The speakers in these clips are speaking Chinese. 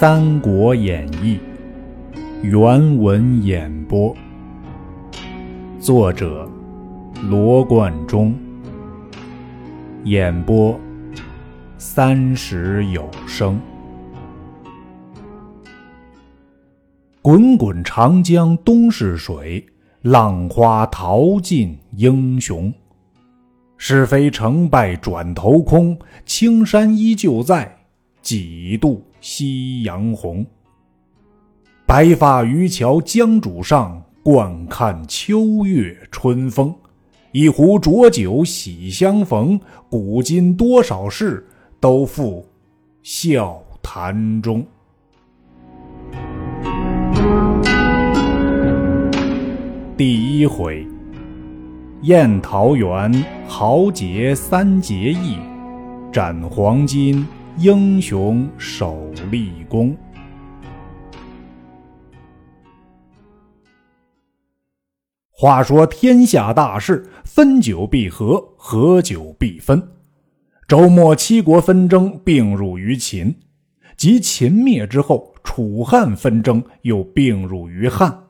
三国演义》原文演播，作者罗贯中，演播三十有声。滚滚长江东逝水，浪花淘尽英雄。是非成败转头空，青山依旧在，几度夕阳红。白发渔樵江渚上，惯看秋月春风。一壶浊酒喜相逢，古今多少事，都付笑谈中。第一回。宴桃园，豪杰三结义；斩黄金，英雄首立功。话说天下大事，分久必合，合久必分。周末七国纷争并入于秦，及秦灭之后，楚汉纷争又并入于汉。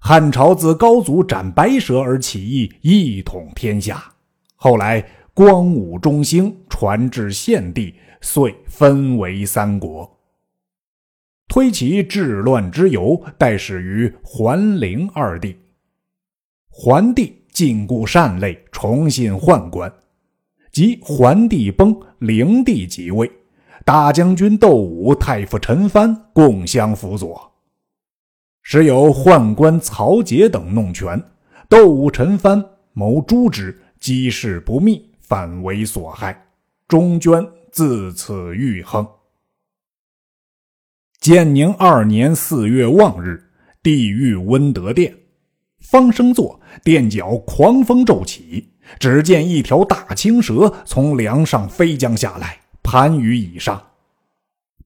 汉朝自高祖斩白蛇而起义，一统天下。后来光武中兴，传至献帝，遂分为三国。推其治乱之由，代始于桓灵二帝。桓帝禁锢善类，重信宦官。即桓帝崩，灵帝即位，大将军窦武、太傅陈蕃共相辅佐。时有宦官曹节等弄权，窦武、陈蕃谋诛之，机事不密，反为所害。中捐自此愈横。建宁二年四月望日，帝遇温德殿，方升座，殿角狂风骤起，只见一条大青蛇从梁上飞将下来，盘于椅上。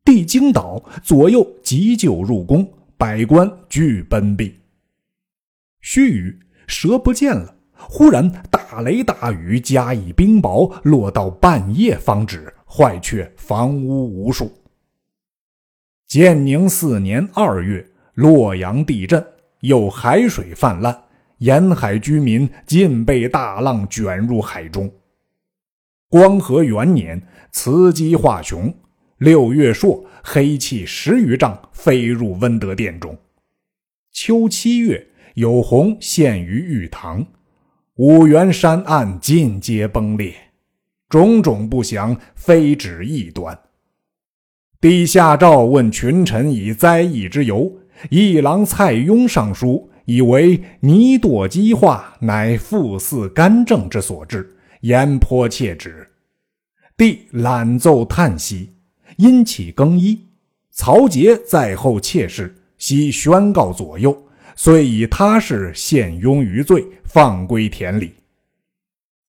帝惊倒，左右急救入宫。百官俱奔避。须臾，蛇不见了。忽然大雷大雨，加以冰雹，落到半夜方止，坏却房屋无数。建宁四年二月，洛阳地震，又海水泛滥，沿海居民尽被大浪卷入海中。光和元年，雌鸡化雄。六月朔，黑气十余丈飞入温德殿中。秋七月，有鸿现于玉堂。五原山岸尽皆崩裂，种种不祥，非止一端。帝下诏问群臣以灾异之由，议郎蔡邕上书，以为泥堕积化，乃腹似干政之所致，言颇切之。帝览奏叹息。因起更衣，曹节在后妾室，悉宣告左右，遂以他事陷庸于罪，放归田里。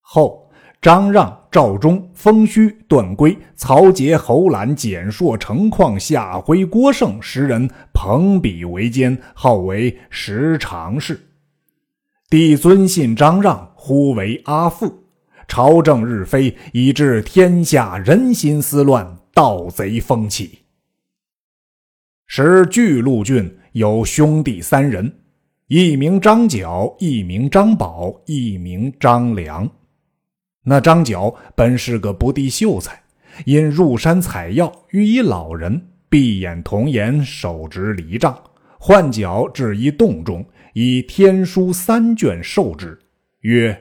后张让、赵忠、封谞、段珪、曹节、侯览、蹇硕、程况、夏辉、郭盛十人朋比为奸，号为十常侍。帝尊信张让，呼为阿父。朝政日非，以致天下人心思乱。盗贼风起，时巨鹿郡有兄弟三人，一名张角，一名张宝，一名张良。那张角本是个不第秀才，因入山采药，遇一老人，闭眼童颜，手执藜杖，换脚至一洞中，以天书三卷授之，曰：“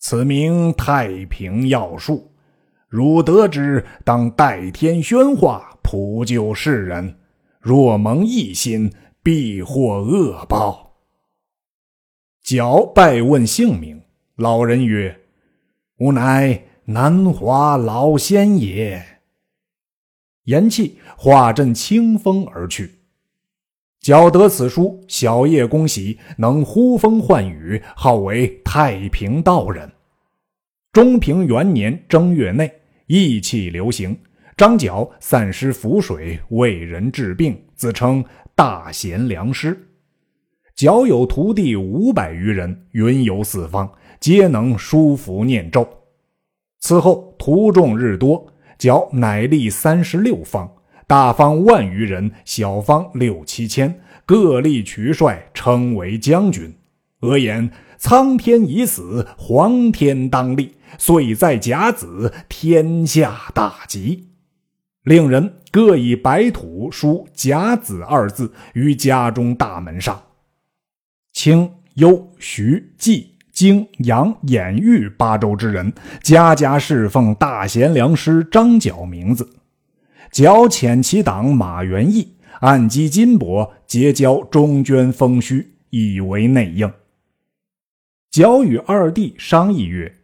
此名太平要术。”汝得之，当代天宣化，普救世人；若蒙异心，必获恶报。角拜问姓名，老人曰：“吾乃南华老仙也。”言讫，化阵清风而去。角得此书，小叶恭喜，能呼风唤雨，号为太平道人。中平元年正月内。意气流行，张角散失符水，为人治病，自称大贤良师。角有徒弟五百余人，云游四方，皆能书符念咒。此后徒众日多，角乃立三十六方，大方万余人，小方六七千，各立渠帅，称为将军。俄言：“苍天已死，黄天当立。岁在甲子，天下大吉。”令人各以白土书“甲子”二字于家中大门上。清、幽、徐、记、京阳、兖、豫八州之人，家家侍奉大贤良师张角名字。角遣其党马元义，暗击金帛，结交中捐封胥，以为内应。角与二弟商议曰：“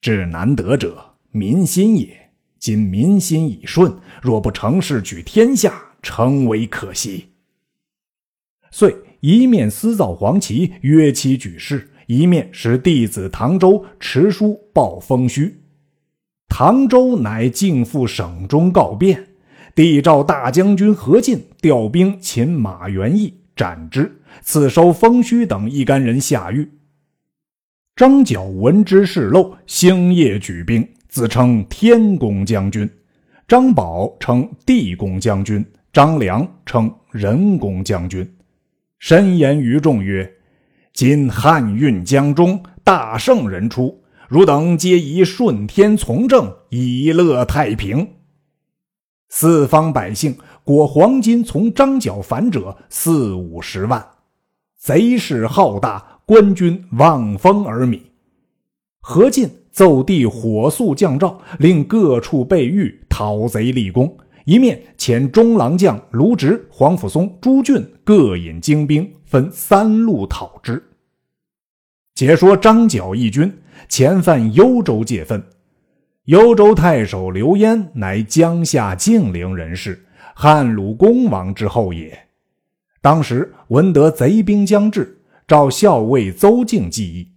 至难得者，民心也。今民心已顺，若不成事举天下，诚为可惜。”遂一面私造黄旗，约其举事；一面使弟子唐周持书报封胥。唐周乃径赴省中告变，帝召大将军何进调兵擒马元义，斩之，赐收封胥等一干人下狱。张角闻之事漏，星夜举兵，自称天公将军；张宝称地公将军；张良称人公将军。申言于众曰：“今汉运江中，大圣人出，汝等皆宜顺天从政，以乐太平。”四方百姓裹黄金从张角反者四五十万，贼势浩大。官军望风而靡，何进奏帝火速降诏，令各处备御，讨贼立功。一面遣中郎将卢植、黄甫松、朱俊各引精兵，分三路讨之。解说张角义军前犯幽州界分，幽州太守刘焉乃江夏晋陵人士，汉鲁公王之后也。当时闻得贼兵将至。召校尉邹靖计议，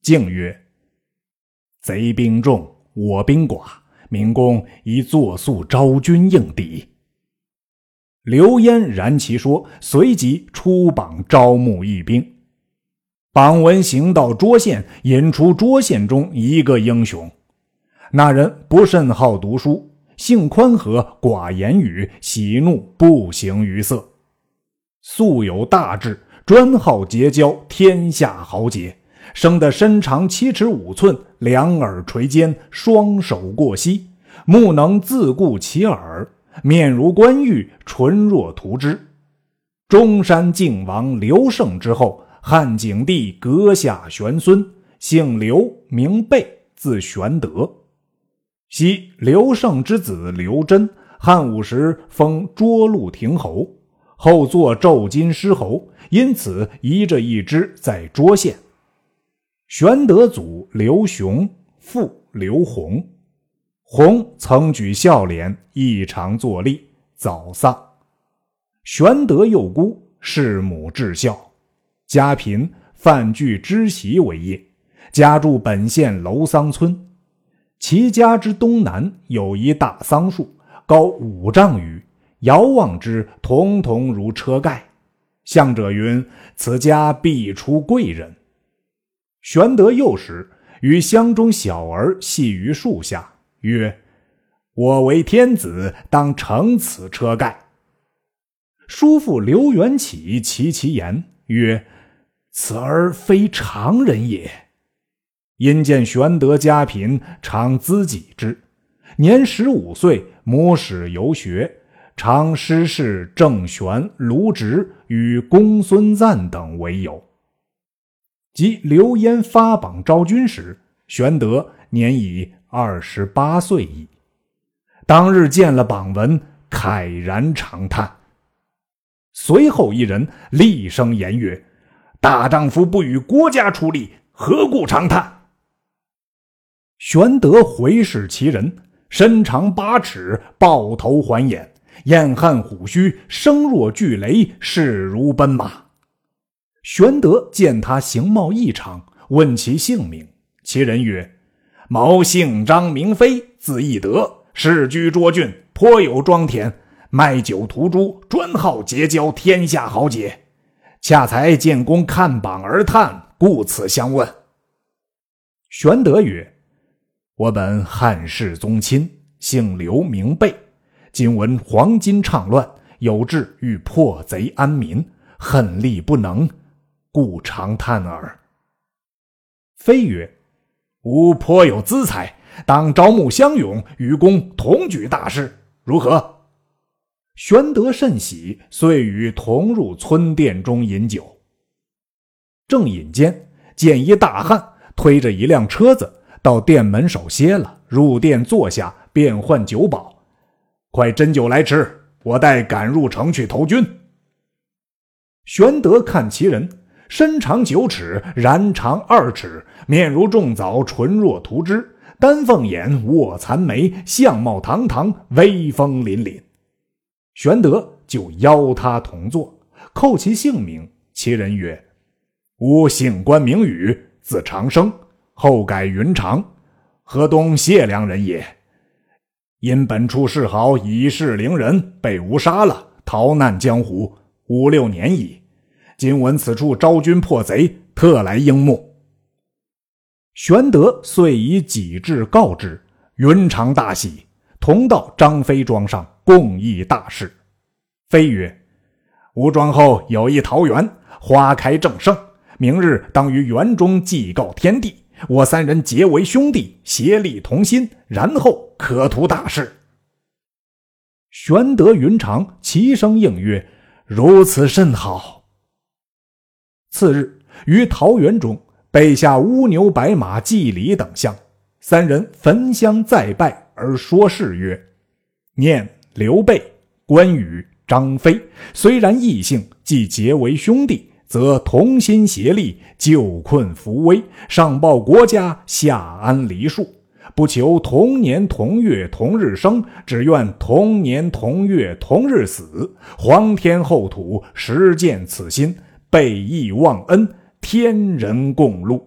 靖曰：“贼兵众，我兵寡，明公宜作速招军应敌。”刘焉然其说，随即出榜招募义兵。榜文行到涿县，引出涿县中一个英雄。那人不甚好读书，性宽和，寡言语，喜怒不形于色，素有大志。专好结交天下豪杰，生得身长七尺五寸，两耳垂肩，双手过膝，目能自顾其耳，面如冠玉，唇若涂脂。中山靖王刘胜之后，汉景帝阁下玄孙，姓刘，名备，字玄德。昔刘胜之子刘真，汉武时封涿鹿亭侯。后作骤金狮侯，因此移着一支在涿县。玄德祖刘雄，父刘弘，弘曾举孝廉，异常作吏，早丧。玄德幼孤，弑母至孝，家贫，饭聚织席为业，家住本县楼桑村。其家之东南有一大桑树，高五丈余。遥望之，彤彤如车盖。向者云：“此家必出贵人。”玄德幼时与乡中小儿戏于树下，曰：“我为天子，当乘此车盖。”叔父刘元起其其言曰：“此儿非常人也。”因见玄德家贫，常资己之。年十五岁，母使游学。常师事郑玄、卢植与公孙瓒等为友。及刘焉发榜招军时，玄德年已二十八岁矣。当日见了榜文，慨然长叹。随后一人厉声言曰：“大丈夫不与国家出力，何故长叹？”玄德回视其人，身长八尺，豹头环眼。燕汉虎须，声若巨雷，势如奔马。玄德见他形貌异常，问其姓名。其人曰：“某姓张，名飞，字翼德，世居涿郡，颇有庄田，卖酒屠猪，专好结交天下豪杰。恰才见公看榜而叹，故此相问。”玄德曰：“我本汉室宗亲，姓刘，名备。”今闻黄巾畅乱，有志欲破贼安民，恨力不能，故长叹耳。”飞曰：“吾颇有资财，当招募乡勇，与公同举大事，如何？”玄德甚喜，遂与同入村店中饮酒。正饮间，见一大汉推着一辆车子到店门首歇了，入店坐下，便唤酒保：“快斟酒来吃，我待赶入城去投军。”玄德看其人，身长九尺，髯长二尺，面如重枣，唇若涂脂，丹凤眼，卧蚕眉，相貌堂堂，威风凛凛。玄德就邀他同坐，叩其姓名。其人曰：“吾姓关，名羽，字长生，后改云长，河东解良人也。因本处世豪以势凌人，被吾杀了，逃难江湖五六年矣。今闻此处招军破贼，特来应募。”玄德遂以己志告之，云长大喜，同到张飞庄上。共议大事，飞曰：“吾庄后有一桃园，花开正盛，明日当于园中祭告天地，我三人结为兄弟，协力同心，然后可图大事。”玄德、云长齐声应曰：“如此甚好。”次日，于桃园中备下乌牛、白马、祭礼等项，三人焚香再拜，而说誓曰：“念。”刘备、关羽、张飞虽然异姓，既结为兄弟，则同心协力，救困扶危，上报国家，下安黎庶。不求同年同月同日生，只愿同年同月同日死。皇天厚土，实践此心，备义忘恩，天人共戮。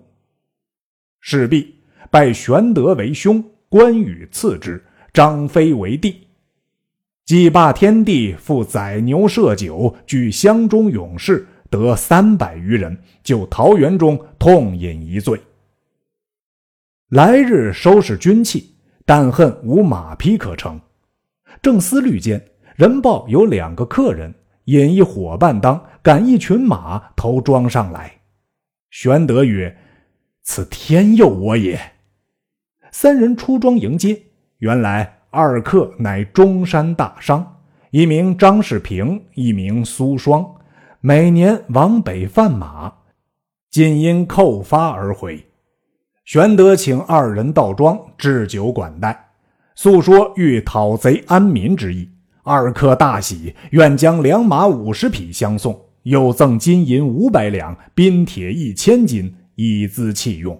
势必拜玄德为兄，关羽次之，张飞为弟。祭罢天地，复宰牛设酒，聚乡中勇士得三百余人，就桃园中痛饮一醉。来日收拾军器，但恨无马匹可乘。正思虑间，人报有两个客人引一伙伴当赶一群马投庄上来。玄德曰：“此天佑我也。”三人出庄迎接，原来。二客乃中山大商，一名张世平，一名苏双，每年往北贩马，今因扣发而回。玄德请二人到庄置酒管待，诉说欲讨贼安民之意。二客大喜，愿将良马五十匹相送，又赠金银五百两、兵铁一千斤，以资器用。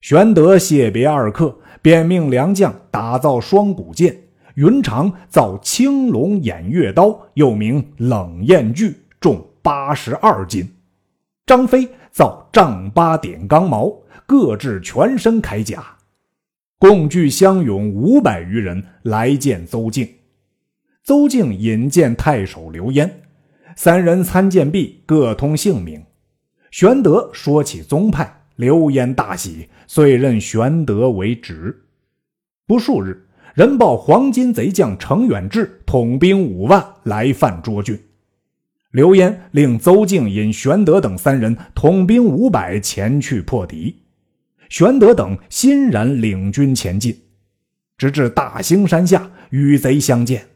玄德谢别二客。便命良将打造双股剑，云长造青龙偃月刀，又名冷艳锯，重八十二斤；张飞造丈八点钢矛，各置全身铠甲，共聚乡勇五百余人来见邹靖。邹靖引荐太守刘焉，三人参见毕，各通姓名。玄德说起宗派。刘焉大喜，遂任玄德为职。不数日，人报黄巾贼将程远志统兵五万来犯涿郡。刘焉令邹靖引玄德等三人统兵五百前去破敌。玄德等欣然领军前进，直至大兴山下与贼相见。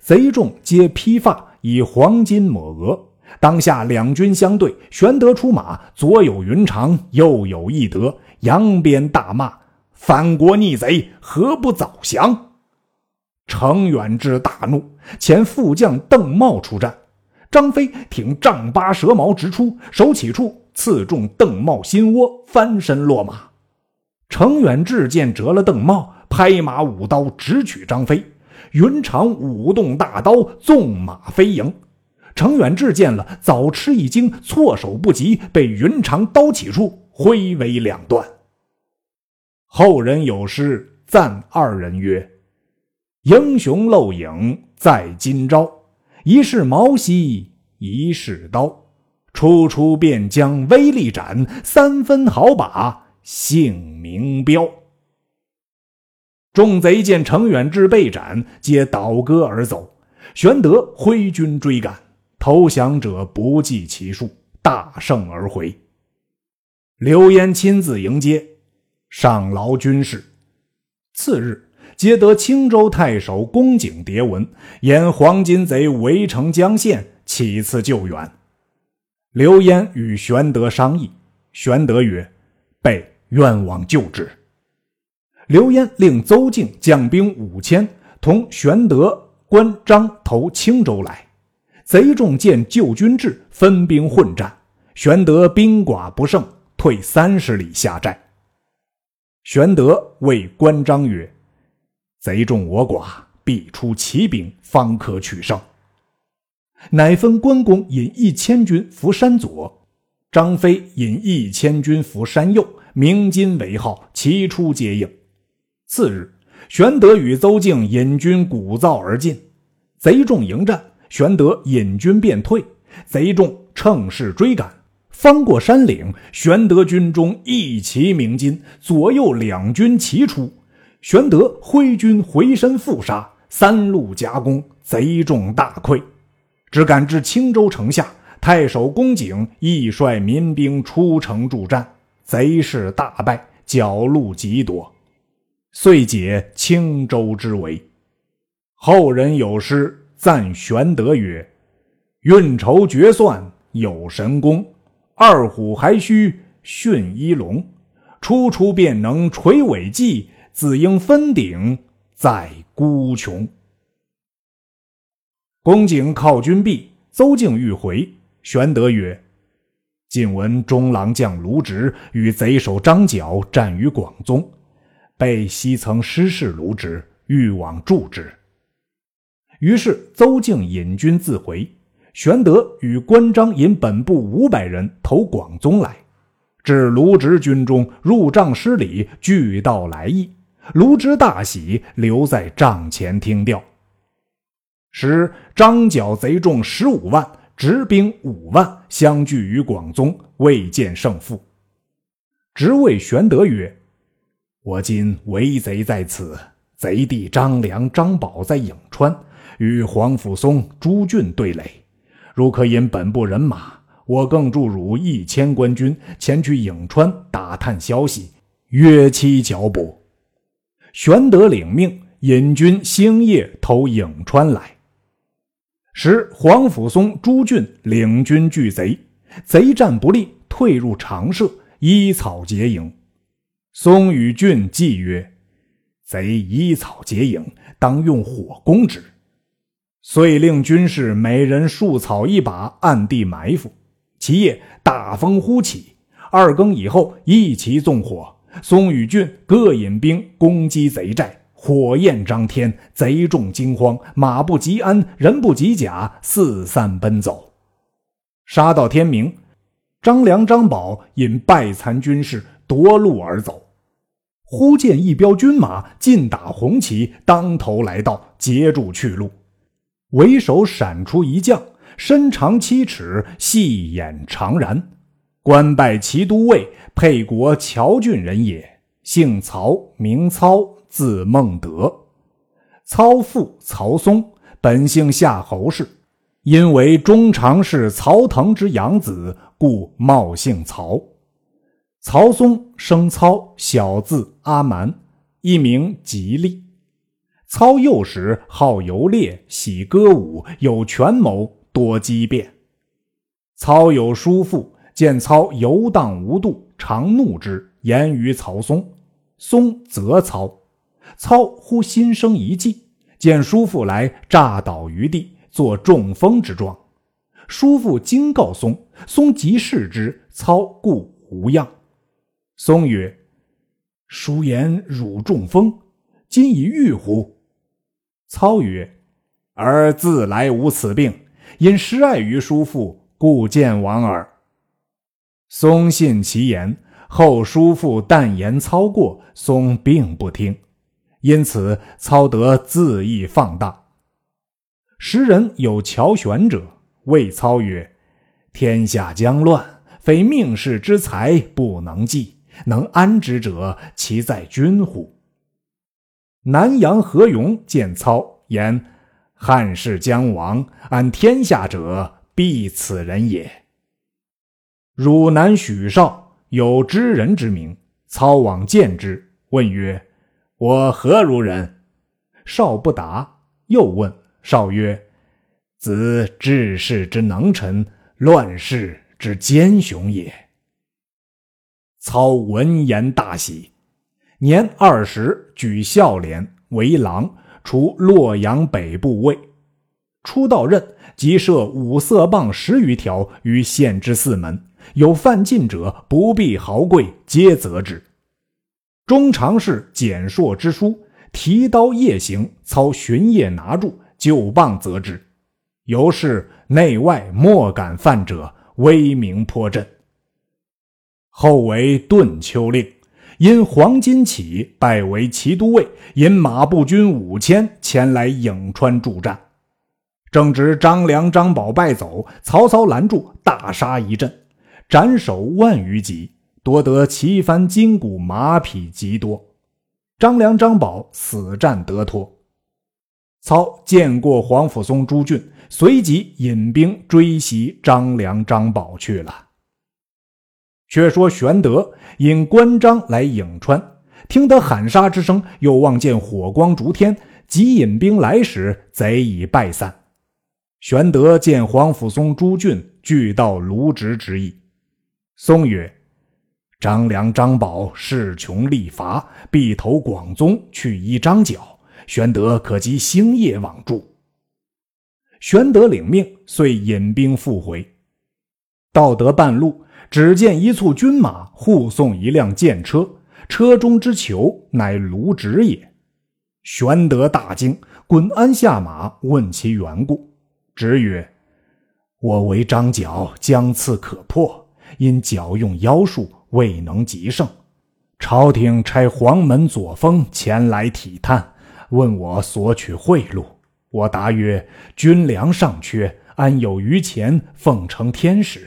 贼众皆披发，以黄金抹额。当下两军相对，玄德出马，左有云长，右有翼德，扬鞭大骂：“反国逆贼，何不早降？”程远志大怒，遣副将邓茂出战。张飞挺丈八蛇矛直出，手起处刺中邓茂心窝，翻身落马。程远志见折了邓茂，拍马舞刀直取张飞。云长舞动大刀，纵马飞迎。程远志见了，早吃一惊，措手不及，被云长刀起处挥为两段。后人有诗赞二人曰：“英雄露影在今朝，一是矛兮，一是刀，初出便将威力展，三分好把姓名标。”众贼见程远志被斩，皆倒戈而走。玄德挥军追赶，投降者不计其数，大胜而回。刘焉亲自迎接，上劳军士。次日，接得青州太守公瑾牒文，言黄巾贼围城江县，起次救援。刘焉与玄德商议，玄德曰：“备愿往救之。”刘焉令邹靖将兵五千，同玄德、关张投青州来。贼众见救军至，分兵混战。玄德兵寡不胜，退三十里下寨。玄德谓关张曰：“贼众我寡，必出奇兵，方可取胜。”乃分关公引一千军伏山左，张飞引一千军伏山右，鸣金为号，齐出接应。次日，玄德与邹靖引军鼓噪而进，贼众迎战，玄德引军便退，贼众乘势追赶，翻过山岭，玄德军中一齐鸣金，左右两军齐出，玄德挥军回身复杀，三路夹攻，贼众大溃，只赶至青州城下，太守公瑾亦率民兵出城助战，贼势大败，剿戮极多。遂解青州之围。后人有诗赞玄德曰：“运筹决算有神功，二虎还须驯一龙。初出便能垂尾计，自应分鼎在孤穷。”公瑾靠军壁，邹靖欲回。玄德曰：“近闻中郎将卢植与贼首张角战于广宗。”被西曾失事卢植，欲往助之。于是邹靖引军自回，玄德与关张引本部五百人投广宗来。至卢植军中，入帐施礼，俱道来意。卢植大喜，留在帐前听调。时张角贼众十五万，执兵五万，相聚于广宗，未见胜负。直谓玄德曰。我今为贼在此，贼弟张良、张宝在颍川，与黄甫松、朱俊对垒。如可引本部人马，我更助汝一千官军前去颍川打探消息，约期剿捕。玄德领命，引军星夜投颍川来。时黄甫松、朱俊领军拒贼，贼战不利，退入长社，依草结营。松与俊计曰：“贼依草结营，当用火攻之。”遂令军士每人束草一把，暗地埋伏。其夜大风忽起，二更以后一齐纵火。松与俊各引兵攻击贼寨，火焰张天，贼众惊慌，马不及鞍，人不及甲，四散奔走。杀到天明，张良、张宝引败残军士夺路而走。忽见一彪军马尽打红旗，当头来到，截住去路。为首闪出一将，身长七尺，细眼长髯，官拜骑都尉，沛国谯郡人也。姓曹，名操，字孟德。操父曹嵩，本姓夏侯氏，因为中常侍曹腾之养子，故冒姓曹。曹嵩生操，小字阿瞒，一名吉利。操幼时好游猎，喜歌舞，有权谋，多机变。操有叔父，见操游荡无度，常怒之，言于曹嵩。嵩责操。操忽心生一计，见叔父来，诈倒于地，作中风之状。叔父惊告嵩，嵩即视之，操故无恙。松曰：“叔言汝中风，今已愈乎？”操曰：“儿自来无此病，因失爱于叔父，故见往耳。”松信其言，后叔父但言操过，松并不听，因此操得恣意放荡。时人有乔玄者，谓操曰：“天下将乱，非命世之才不能济。”能安之者，其在君乎？南阳何勇见操言：“汉室将亡，安天下者必此人也。”汝南许绍有知人之名，操往见之，问曰：“我何如人？”少不答，又问少曰：“子治世之能臣，乱世之奸雄也。”操闻言大喜，年二十，举孝廉为郎，除洛阳北部尉。初到任，即设五色棒十余条于县之四门。有犯禁者，不必豪贵，皆责之。中常侍简硕之书，提刀夜行，操巡夜拿住，就棒责之。由是内外莫敢犯者，威名颇振。后为顿丘令，因黄巾起拜为骑都尉，引马步军五千前来颍川助战。正值张良、张宝败走，曹操拦住，大杀一阵。斩首万余级，夺得旗幡、金鼓、马匹极多。张良、张宝死战得脱。操见过黄甫松朱俊，随即引兵追袭张良、张宝去了。却说玄德引关张来颍川，听得喊杀之声，又望见火光烛天，即引兵来时，贼已败散。玄德见黄甫松诸郡俱到卢植之意。松曰：“张良、张宝势穷力乏，必投广宗去依张角。玄德可及星夜往助。”玄德领命，遂引兵复回。到得半路，只见一簇军马护送一辆箭车，车中之囚乃卢植也。玄德大惊，滚鞍下马，问其缘故。直曰：“我为张角将刺可破。”因矫用妖术，未能及胜。朝廷差黄门左峰前来体探，问我索取贿赂。我答曰：“军粮尚缺，安有余钱奉承天使？”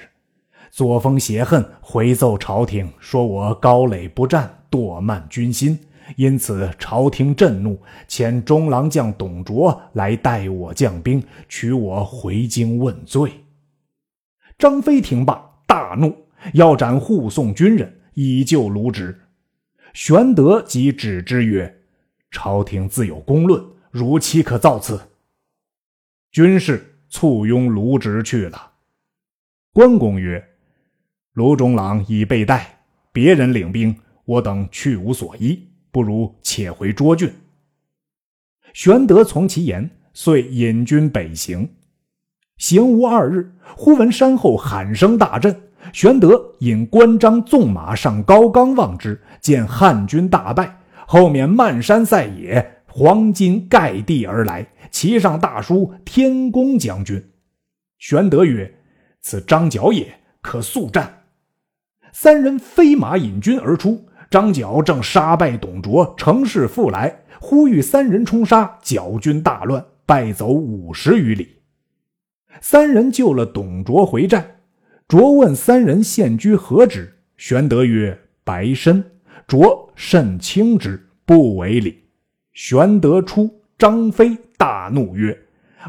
左峰邪恨，回奏朝廷，说我高垒不战，惰慢军心，因此朝廷震怒，遣中郎将董卓来带我将兵，取我回京问罪。张飞听罢。大怒，要斩护送军人，以救卢植。玄德即止之曰：“朝廷自有公论，如岂可造次？”军士簇拥卢植去了。关公曰：“卢中郎已被带，别人领兵，我等去无所依，不如且回涿郡。”玄德从其言，遂引军北行。行无二日，忽闻山后喊声大震。玄德引关张纵马上高冈望之，见汉军大败，后面漫山塞野，黄金盖地而来，骑上大书“天公将军”。玄德曰：“此张角也，可速战。”三人飞马引军而出，张角正杀败董卓，乘势复来，呼吁三人冲杀，角军大乱，败走五十余里。三人救了董卓回寨，卓问三人现居何职？玄德曰：“白身。”卓甚轻之，不为礼。玄德出，张飞大怒曰：“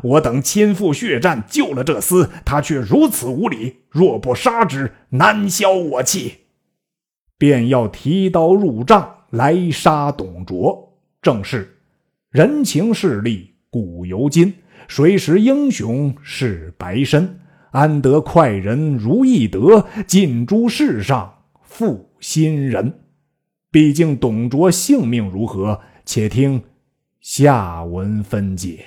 我等亲赴血战，救了这厮，他却如此无礼，若不杀之，难消我气。”便要提刀入帐来杀董卓。正是人情势利古犹今。谁识英雄是白身？安得快人如易得？尽诸世上负心人。毕竟董卓性命如何？且听下文分解。